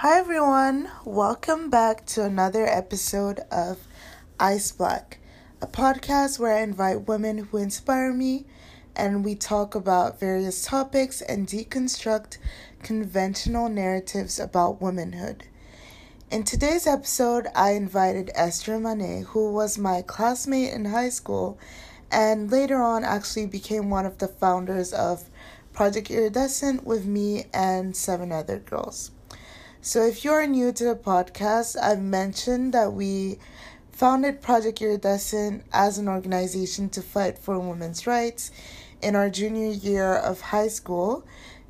Hi everyone, welcome back to another episode of Ice Black, a podcast where I invite women who inspire me and we talk about various topics and deconstruct conventional narratives about womanhood. In today's episode, I invited Esther Manet, who was my classmate in high school and later on actually became one of the founders of Project Iridescent with me and seven other girls. So, if you're new to the podcast, I've mentioned that we founded Project Iridescent as an organization to fight for women's rights in our junior year of high school,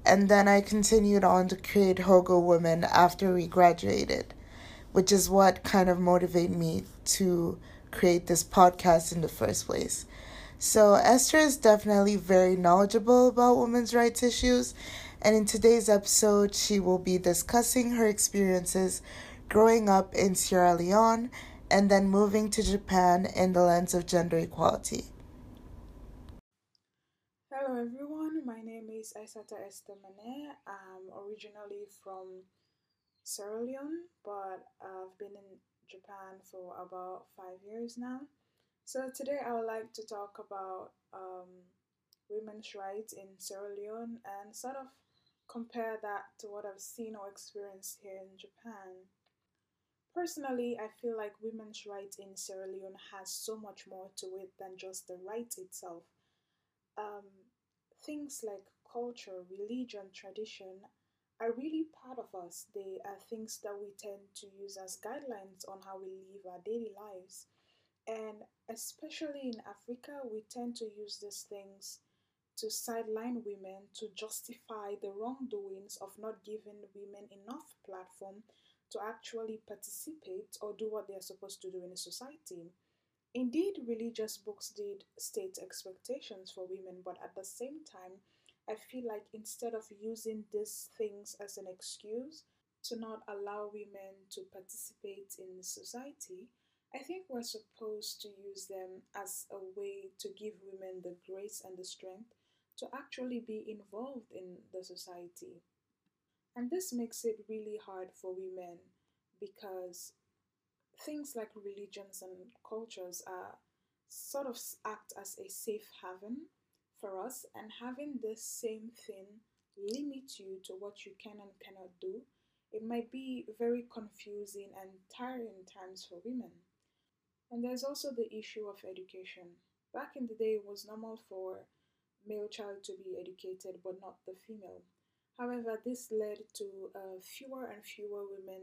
and then I continued on to create Hogo Women after we graduated, which is what kind of motivated me to create this podcast in the first place. So, Esther is definitely very knowledgeable about women's rights issues and in today's episode, she will be discussing her experiences growing up in Sierra Leone and then moving to Japan in the lens of gender equality. Hello, everyone. My name is Aisata Esther I'm originally from Sierra Leone, but I've been in Japan for about five years now. So, today I would like to talk about um, women's rights in Sierra Leone and sort of compare that to what I've seen or experienced here in Japan. Personally, I feel like women's rights in Sierra Leone has so much more to it than just the right itself. Um, things like culture, religion, tradition are really part of us. They are things that we tend to use as guidelines on how we live our daily lives. And especially in Africa, we tend to use these things to sideline women to justify the wrongdoings of not giving women enough platform to actually participate or do what they are supposed to do in a society. Indeed, religious books did state expectations for women, but at the same time, I feel like instead of using these things as an excuse to not allow women to participate in society, I think we're supposed to use them as a way to give women the grace and the strength to actually be involved in the society. And this makes it really hard for women because things like religions and cultures are sort of act as a safe haven for us and having this same thing limit you to what you can and cannot do. It might be very confusing and tiring times for women. And there's also the issue of education. Back in the day it was normal for male child to be educated but not the female. However, this led to uh, fewer and fewer women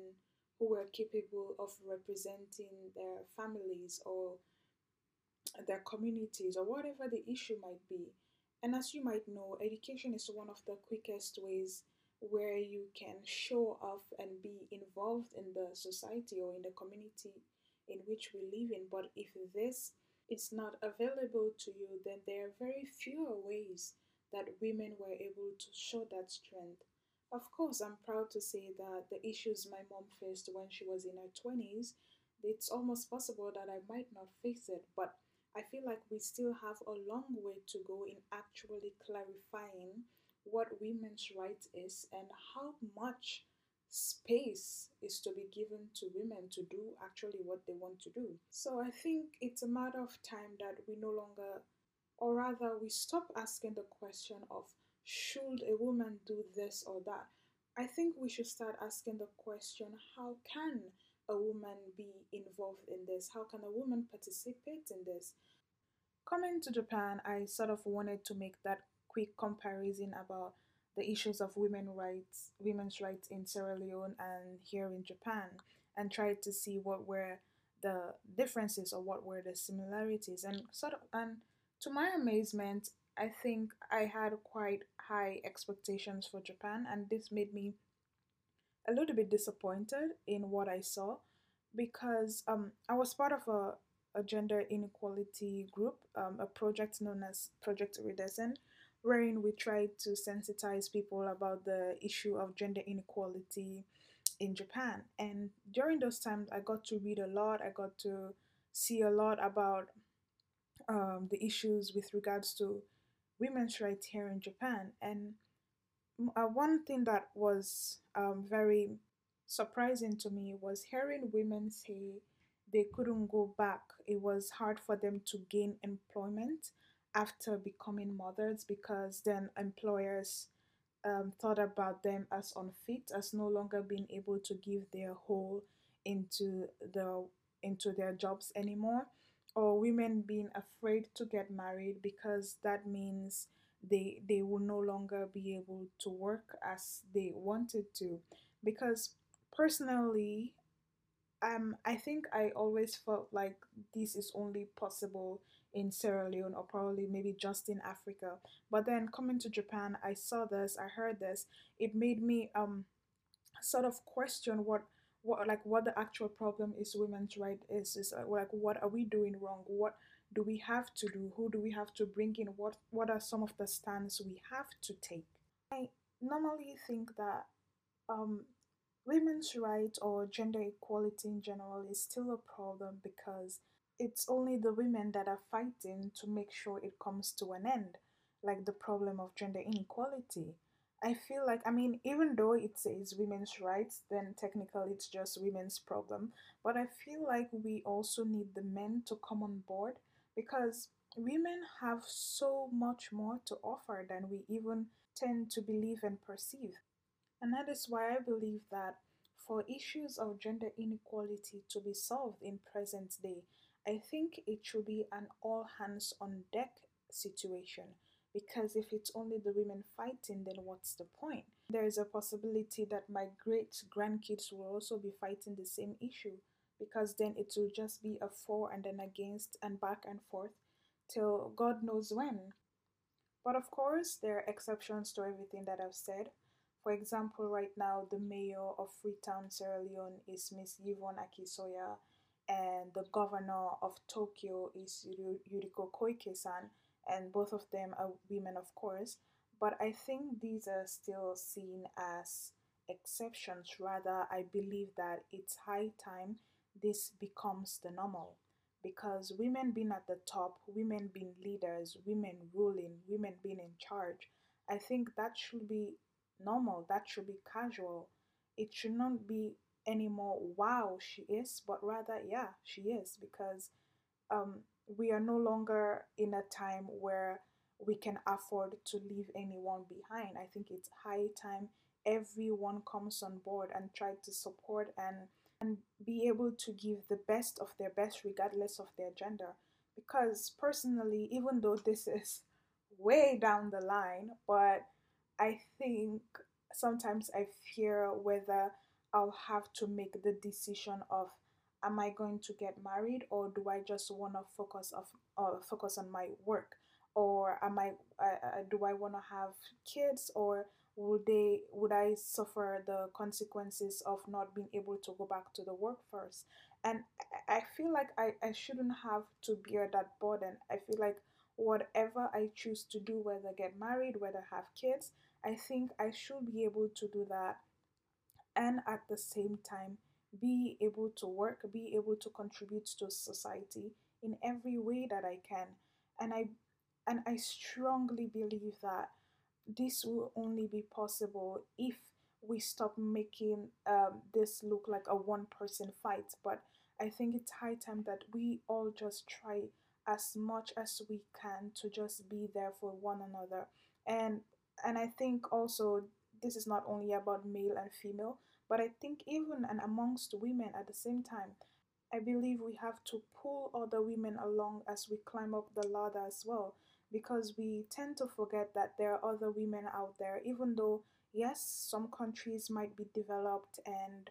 who were capable of representing their families or their communities or whatever the issue might be. And as you might know, education is one of the quickest ways where you can show off and be involved in the society or in the community in which we live in. But if this is not available to you, then there are very few ways that women were able to show that strength. Of course, I'm proud to say that the issues my mom faced when she was in her 20s, it's almost possible that I might not face it, but I feel like we still have a long way to go in actually clarifying what women's rights is and how much space is to be given to women to do actually what they want to do. So I think it's a matter of time that we no longer, or rather, we stop asking the question of should a woman do this or that. I think we should start asking the question how can a woman be involved in this? How can a woman participate in this? Coming to Japan, I sort of wanted to make that quick comparison about the issues of women rights, women's rights in Sierra Leone and here in Japan, and tried to see what were the differences or what were the similarities. And sort of, and to my amazement, I think I had quite high expectations for Japan, and this made me a little bit disappointed in what I saw because um, I was part of a, a gender inequality group, um, a project known as Project Iridescent, wherein we tried to sensitize people about the issue of gender inequality in Japan. And during those times, I got to read a lot, I got to see a lot about um, the issues with regards to women's rights here in Japan. And uh, one thing that was um, very surprising to me was hearing women say they couldn't go back. It was hard for them to gain employment after becoming mothers because then employers um, thought about them as unfit, as no longer being able to give their whole into the into their jobs anymore, or women being afraid to get married because that means they they will no longer be able to work as they wanted to. Because personally, um, I think I always felt like this is only possible in Sierra Leone or probably maybe just in Africa. But then coming to Japan, I saw this, I heard this. It made me um sort of question what what like what the actual problem is women's right is is uh, like what are we doing wrong? What do we have to do? Who do we have to bring in? What what are some of the stands we have to take? I normally think that um women's rights or gender equality in general is still a problem because it's only the women that are fighting to make sure it comes to an end, like the problem of gender inequality. I feel like, I mean, even though it says women's rights, then technically it's just women's problem. But I feel like we also need the men to come on board because women have so much more to offer than we even tend to believe and perceive. And that is why I believe that for issues of gender inequality to be solved in present day, I think it should be an all hands on deck situation because if it's only the women fighting, then what's the point? There is a possibility that my great grandkids will also be fighting the same issue because then it will just be a for and then against and back and forth till God knows when. But of course, there are exceptions to everything that I've said. For example, right now, the mayor of Freetown, Sierra Leone is Miss Yvonne Aki-Sawyerr, and the governor of Tokyo is Yuriko Koike-san, and both of them are women, of course. But I think these are still seen as exceptions. Rather, I believe that it's high time this becomes the normal because women being at the top, women being leaders, women ruling, women being in charge, I think that should be normal, that should be casual. It should not be anymore, wow, she is, but rather, yeah, she is, because um, we are no longer in a time where we can afford to leave anyone behind. I think it's high time everyone comes on board and try to support and and be able to give the best of their best regardless of their gender because personally even though this is way down the line but I think sometimes I fear whether I'll have to make the decision of am I going to get married or do I just want to focus of uh, focus on my work? Or am I uh, uh do I want to have kids or would they would I suffer the consequences of not being able to go back to the workforce and I feel like I, I shouldn't have to bear that burden. I feel like whatever I choose to do whether get married whether have kids I think I should be able to do that and at the same time be able to work, be able to contribute to society in every way that I can. And I and I strongly believe that this will only be possible if we stop making um, this look like a one person fight. But I think it's high time that we all just try as much as we can to just be there for one another. And and I think also this is not only about male and female, but I think even and amongst women at the same time, I believe we have to pull other women along as we climb up the ladder as well, because we tend to forget that there are other women out there, even though yes, some countries might be developed and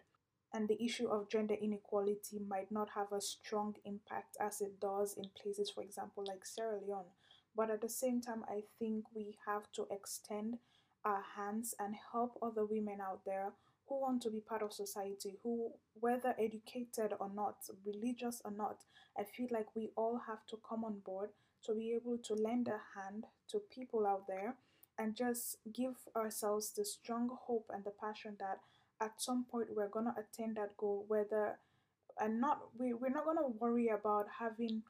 and the issue of gender inequality might not have a strong impact as it does in places, for example, like Sierra Leone. But at the same time, I think we have to extend our hands and help other women out there who want to be part of society, who, whether educated or not, religious or not, I feel like we all have to come on board to be able to lend a hand to people out there and just give ourselves the strong hope and the passion that at some point we're going to attain that goal, whether and not we, we're not going to worry about having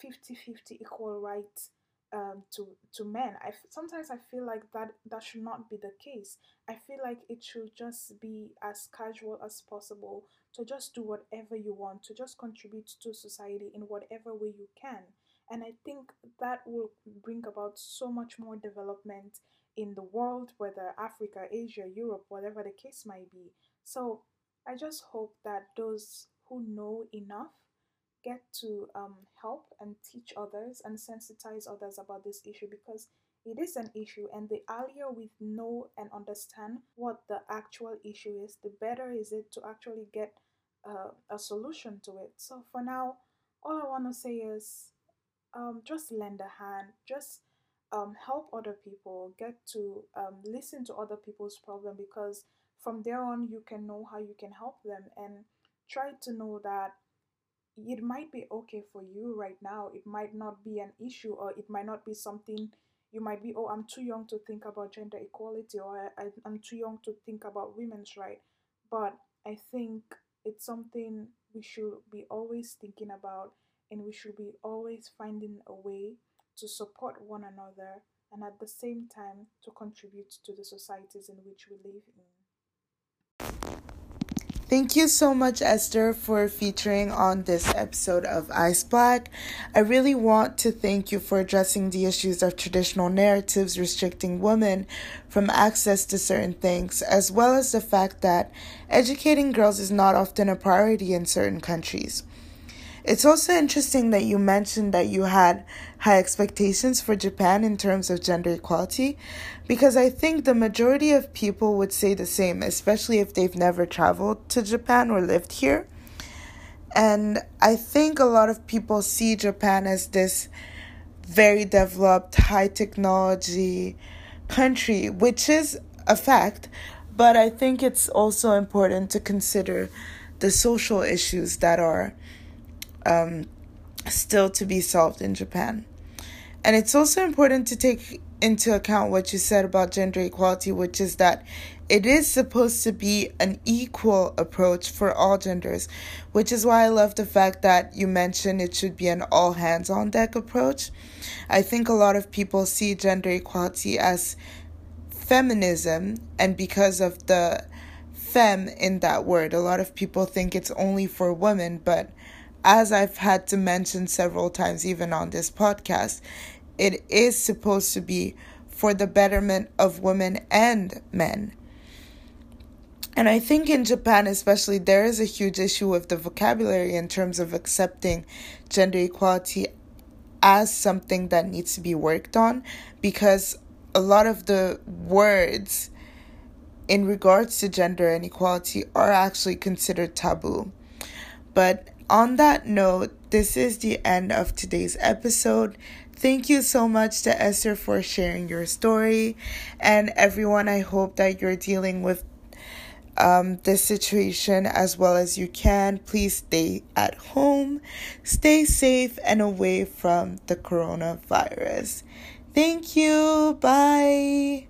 50 50 equal rights um, to to men. I sometimes I feel like that that should not be the case. I feel like it should just be as casual as possible to just do whatever you want, to just contribute to society in whatever way you can. And I think that will bring about so much more development in the world, whether Africa, Asia, Europe, whatever the case might be. So I just hope that those who know enough get to um, help and teach others and sensitize others about this issue because it is an issue and the earlier we know and understand what the actual issue is the better is it to actually get uh, a solution to it. So for now all i want to say is um, just lend a hand just um, help other people get to um, listen to other people's problem because from there on you can know how you can help them and try to know that it might be okay for you right now. It might not be an issue or it might not be something you might be oh i'm too young to think about gender equality or I, i'm too young to think about women's right. But i think it's something we should be always thinking about and we should be always finding a way to support one another and at the same time to contribute to the societies in which we live in Thank you so much, Esther, for featuring on this episode of Ice Black. I really want to thank you for addressing the issues of traditional narratives restricting women from access to certain things, as well as the fact that educating girls is not often a priority in certain countries. It's also interesting that you mentioned that you had high expectations for Japan in terms of gender equality, because I think the majority of people would say the same, especially if they've never traveled to Japan or lived here. And I think a lot of people see Japan as this very developed, high technology country, which is a fact, but I think it's also important to consider the social issues that are um, still to be solved in Japan. And it's also important to take into account what you said about gender equality, which is that it is supposed to be an equal approach for all genders, which is why I love the fact that you mentioned it should be an all hands on deck approach. I think a lot of people see gender equality as feminism, and because of the fem in that word, a lot of people think it's only for women, but as I've had to mention several times, even on this podcast, it is supposed to be for the betterment of women and men. And I think in Japan, especially, there is a huge issue with the vocabulary in terms of accepting gender equality as something that needs to be worked on because a lot of the words in regards to gender inequality are actually considered taboo. But on that note, this is the end of today's episode. Thank you so much to Esther for sharing your story. And everyone, I hope that you're dealing with um, this situation as well as you can. Please stay at home, stay safe, and away from the coronavirus. Thank you. Bye.